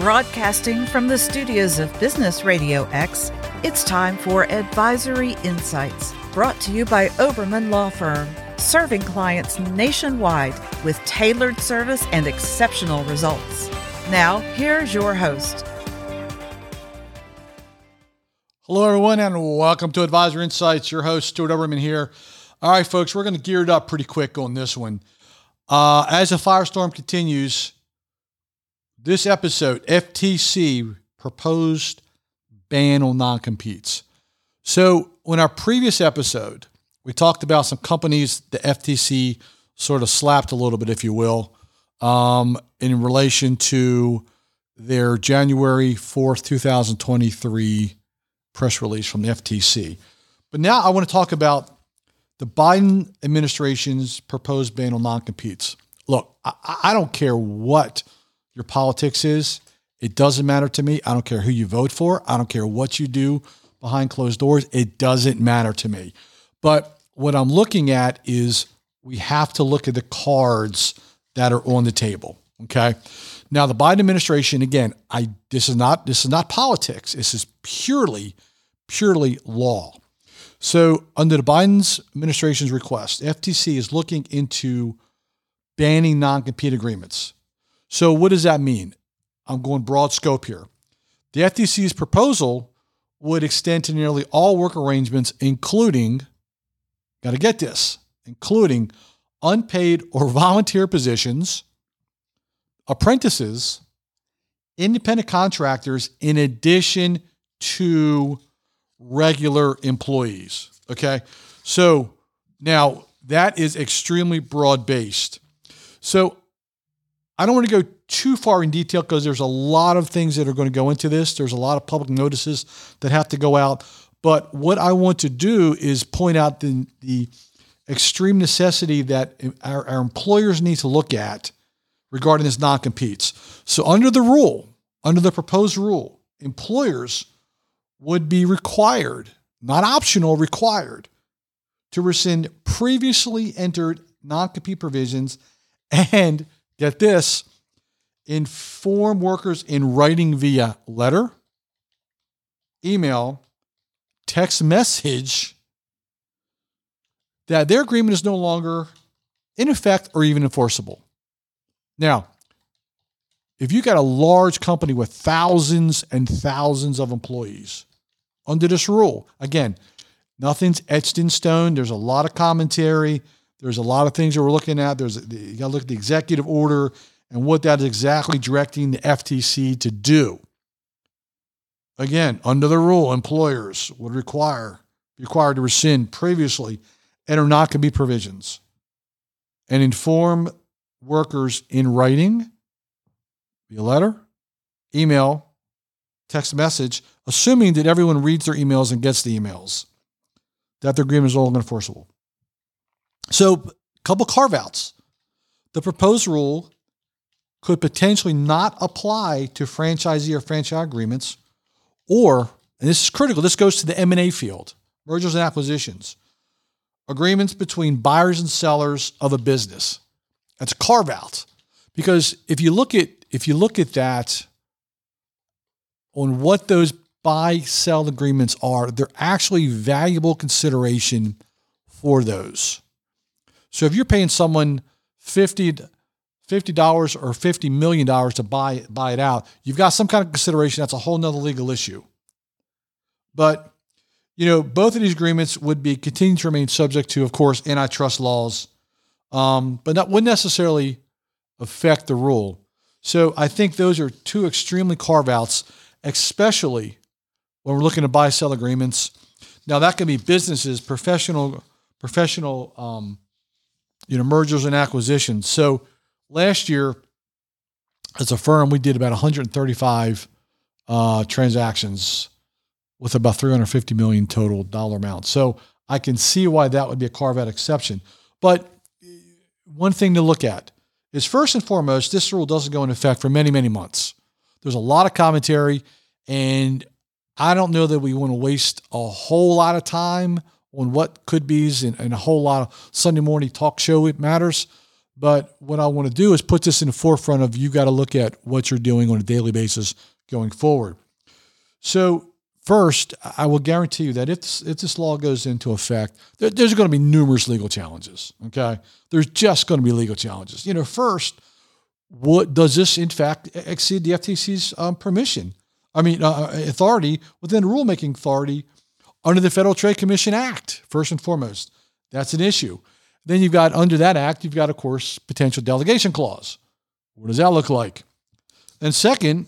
Broadcasting from the studios of Business Radio X, it's time for Advisory Insights, brought to you by Oberman Law Firm, serving clients nationwide with tailored service and exceptional results. Now, here's your host. Hello, everyone, and welcome to Advisory Insights. Your host, Stuart Oberman here. All right, folks, we're going to gear it up pretty quick on this one. Uh, as the firestorm continues, this episode, FTC proposed ban on non competes. So, in our previous episode, we talked about some companies the FTC sort of slapped a little bit, if you will, um, in relation to their January 4th, 2023 press release from the FTC. But now I want to talk about the Biden administration's proposed ban on non competes. Look, I, I don't care what your politics is. It doesn't matter to me. I don't care who you vote for. I don't care what you do behind closed doors. It doesn't matter to me. But what I'm looking at is we have to look at the cards that are on the table. Okay. Now the Biden administration, again, I this is not this is not politics. This is purely, purely law. So under the Biden's administration's request, FTC is looking into banning non-compete agreements. So, what does that mean? I'm going broad scope here. The FTC's proposal would extend to nearly all work arrangements, including, got to get this, including unpaid or volunteer positions, apprentices, independent contractors, in addition to regular employees. Okay. So now that is extremely broad based. So I don't want to go too far in detail because there's a lot of things that are going to go into this. There's a lot of public notices that have to go out. But what I want to do is point out the, the extreme necessity that eh, our, our employers need to look at regarding this non competes. So, under the rule, under the proposed rule, employers would be required, not optional, required, to rescind previously entered non compete provisions and get this, inform workers in writing via letter, email, text message that their agreement is no longer in effect or even enforceable. Now, if you got a large company with thousands and thousands of employees under this rule, again, nothing's etched in stone. There's a lot of commentary. There's a lot of things that we're looking at. There's you got to look at the executive order and what that is exactly directing the FTC to do. Again, under the rule, employers would require required to rescind previously enter not going to be provisions and inform workers in writing, via letter, email, text message, assuming that everyone reads their emails and gets the emails, that their agreement is all enforceable. So, a couple carve outs. The proposed rule could potentially not apply to franchisee or franchise agreements, or, and this is critical, this goes to the M&A field, mergers and acquisitions, agreements between buyers and sellers of a business. That's a carve out. Because if you look at if you look at that on what those buy sell agreements are, they're actually valuable consideration for those. So if you're paying someone 50 dollars or fifty million dollars to buy buy it out, you've got some kind of consideration. That's a whole nother legal issue. But you know, both of these agreements would be continuing to remain subject to, of course, antitrust laws, um, but that wouldn't necessarily affect the rule. So I think those are two extremely carve outs, especially when we're looking to buy sell agreements. Now that can be businesses, professional professional um, you know, mergers and acquisitions. So last year, as a firm, we did about 135 uh, transactions with about 350 million total dollar amount. So I can see why that would be a carve out exception. But one thing to look at is first and foremost, this rule doesn't go into effect for many, many months. There's a lot of commentary, and I don't know that we want to waste a whole lot of time on what could be and, and a whole lot of Sunday morning talk show it matters. But what I want to do is put this in the forefront of you got to look at what you're doing on a daily basis going forward. So, first, I will guarantee you that if this, if this law goes into effect, there, there's going to be numerous legal challenges. Okay. There's just going to be legal challenges. You know, first, what does this in fact exceed the FTC's um, permission? I mean, uh, authority within rulemaking authority under the Federal Trade Commission Act, first and foremost. That's an issue. Then you've got under that act, you've got, of course, potential delegation clause. What does that look like? And second,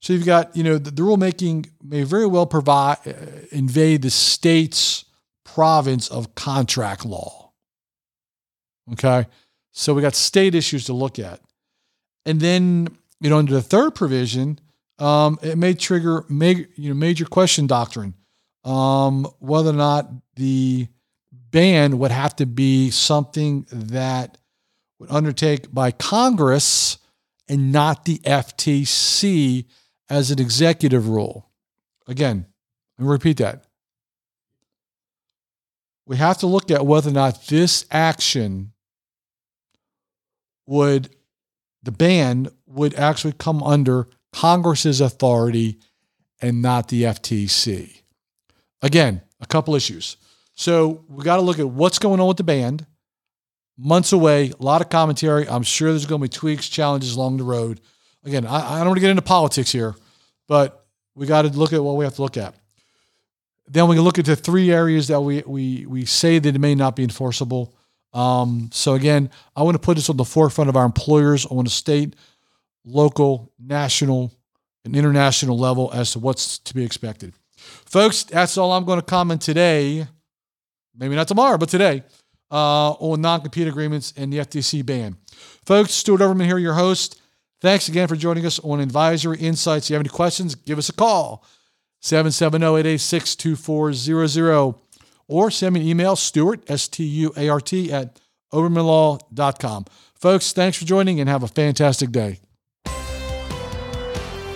so you've got, you know, the, the rulemaking may very well provide uh, invade the state's province of contract law. Okay, so we got state issues to look at, and then you know under the third provision, um, it may trigger major, you know, major question doctrine, um, whether or not the ban would have to be something that would undertake by Congress and not the FTC as an executive rule. Again, me repeat that. We have to look at whether or not this action would, the ban would actually come under Congress's authority and not the FTC. Again, a couple issues. So we got to look at what's going on with the band. Months away, a lot of commentary. I'm sure there's going to be tweaks, challenges along the road. Again, I, I don't want to get into politics here, but we got to look at what we have to look at. Then we can look the three areas that we we we say that it may not be enforceable. Um, so again, I want to put this on the forefront of our employers on a state, local, national, and international level as to what's to be expected. Folks, that's all I'm going to comment today. Maybe not tomorrow, but today uh, on non compete agreements and the FTC ban. Folks, Stuart Oberman here, your host. Thanks again for joining us on Advisory Insights. If you have any questions, give us a call 770 886 2400 or send me an email, Stuart, S T U A R T, at obermanlaw.com. Folks, thanks for joining and have a fantastic day.